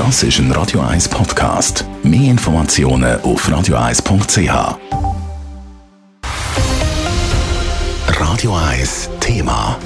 Das ist ein Radio 1 Podcast. Mehr Informationen auf radio1.ch. Radio 1 Thema.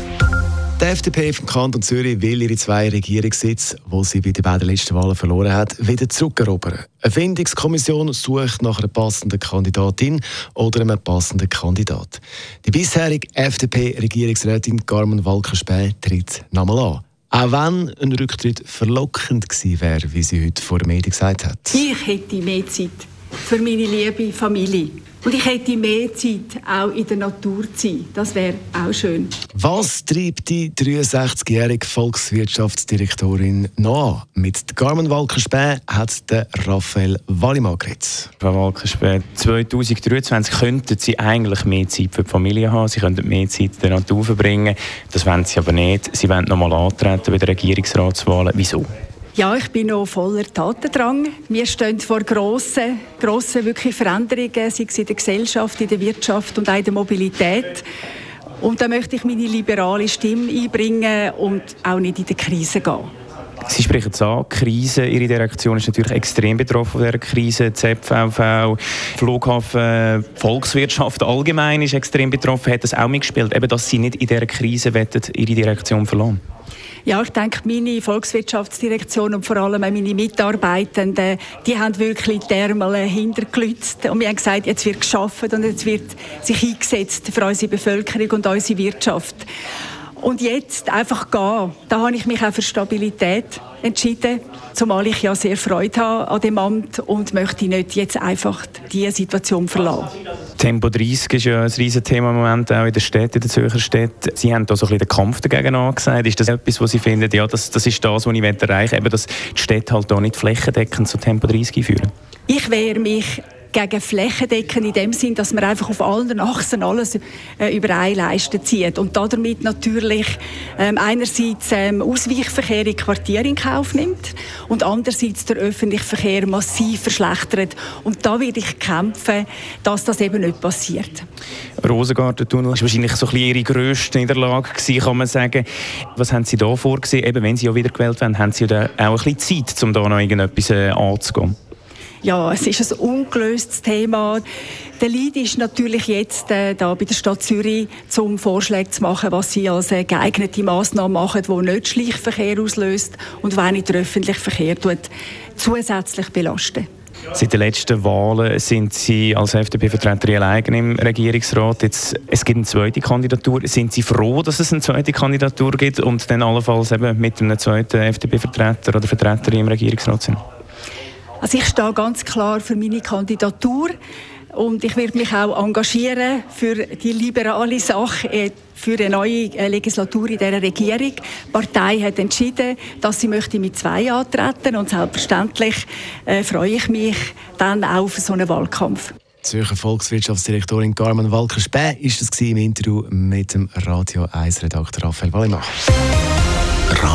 Die FDP vom Kanton Zürich will ihre zwei Regierungssitze, die sie bei den beiden letzten Wahlen verloren hat, wieder zurückerobern. Eine Findungskommission sucht nach einer passenden Kandidatin oder einem passenden Kandidat. Die bisherige FDP-Regierungsrätin Carmen Walkerspäh tritt nochmal an. Auch wenn ein Rücktritt verlockend gewesen wäre, wie sie heute vor der Medien gesagt hat. Ich hätte mehr Zeit für meine liebe Familie. Und ich hätte mehr Zeit auch in der Natur zu sein. Das wäre auch schön. Was treibt die 63-jährige Volkswirtschaftsdirektorin noch an? Mit Carmen Walkerspäh hat der Raphael Wallimann geredet. Frau Walkerspäh, 2023 könnten Sie eigentlich mehr Zeit für die Familie haben. Sie könnten mehr Zeit in der Natur verbringen. Das wollen Sie aber nicht. Sie wollen nochmal antreten bei den Regierungsratswahlen. Wieso? Ja, ich bin noch voller Tatendrang. Wir stehen vor grossen, grossen wirklich Veränderungen, sei es in der Gesellschaft, in der Wirtschaft und auch in der Mobilität. Und da möchte ich meine liberale Stimme einbringen und auch nicht in die Krise gehen. Sie sprechen es an, Krise, Ihre Direktion ist natürlich extrem betroffen von dieser Krise. ZVV, Flughafen, Volkswirtschaft allgemein ist extrem betroffen. Hat das auch mitgespielt, eben, dass Sie nicht in dieser Krise wettet, Ihre Direktion verlassen? Ja, ich denke, meine Volkswirtschaftsdirektion und vor allem auch meine Mitarbeitenden, die haben wirklich die Ärmel hintergelützt. Und wir haben gesagt, jetzt wird geschafft und jetzt wird sich eingesetzt für unsere Bevölkerung und unsere Wirtschaft. Und jetzt einfach gehen, da habe ich mich auch für Stabilität entschieden, zumal ich ja sehr Freude habe an dem Amt und möchte nicht jetzt einfach diese Situation verlassen. Tempo 30 ist ja ein riesiges Thema im Moment auch in der Stadt, in der Zürcher Stadt. Sie haben da so ein bisschen den Kampf dagegen angesagt. Ist das etwas, wo Sie finden, ja, das, das ist das, was ich erreichen möchte, eben, dass die Städte halt da nicht flächendeckend zu Tempo 30 einführen? Ich wehre mich gegen Flächendecken in dem Sinn, dass man einfach auf allen Achsen alles äh, über eine Leiste zieht und damit natürlich ähm, einerseits ähm, Ausweichverkehr in Quartieren in Kauf nimmt und andererseits der öffentliche Verkehr massiv verschlechtert. Und da werde ich kämpfen, dass das eben nicht passiert. Rosengartentunnel war wahrscheinlich so ein bisschen Ihre grösste Niederlage gewesen, kann man sagen. Was haben Sie da vorgesehen? Eben, wenn Sie ja wieder gewählt werden, haben Sie ja auch ein bisschen Zeit, um da noch irgendetwas äh, anzugehen? Ja, es ist ein ungelöstes Thema. Der Leid ist natürlich jetzt äh, da bei der Stadt Zürich, um Vorschläge zu machen, was sie als äh, geeignete Massnahmen machen, die nicht Schleichverkehr auslöst und nicht den öffentlichen Verkehr tut, zusätzlich belasten. Seit den letzten Wahlen sind Sie als FDP-Vertreterin allein im Regierungsrat. Jetzt, es gibt eine zweite Kandidatur. Sind Sie froh, dass es eine zweite Kandidatur gibt und dann allenfalls eben mit einem zweiten FDP-Vertreter oder Vertreterin im Regierungsrat sind? Also ich stehe ganz klar für meine Kandidatur und ich werde mich auch engagieren für die liberale Sache äh, für eine neue äh, Legislatur in dieser Regierung. Die Partei hat entschieden, dass sie möchte mit zwei antreten und selbstverständlich äh, freue ich mich dann auch auf so einen Wahlkampf. Zürcher Volkswirtschaftsdirektorin Carmen Walker-Späh ist das im Interview mit dem Radio 1 Redakteur Raphael Wallimann.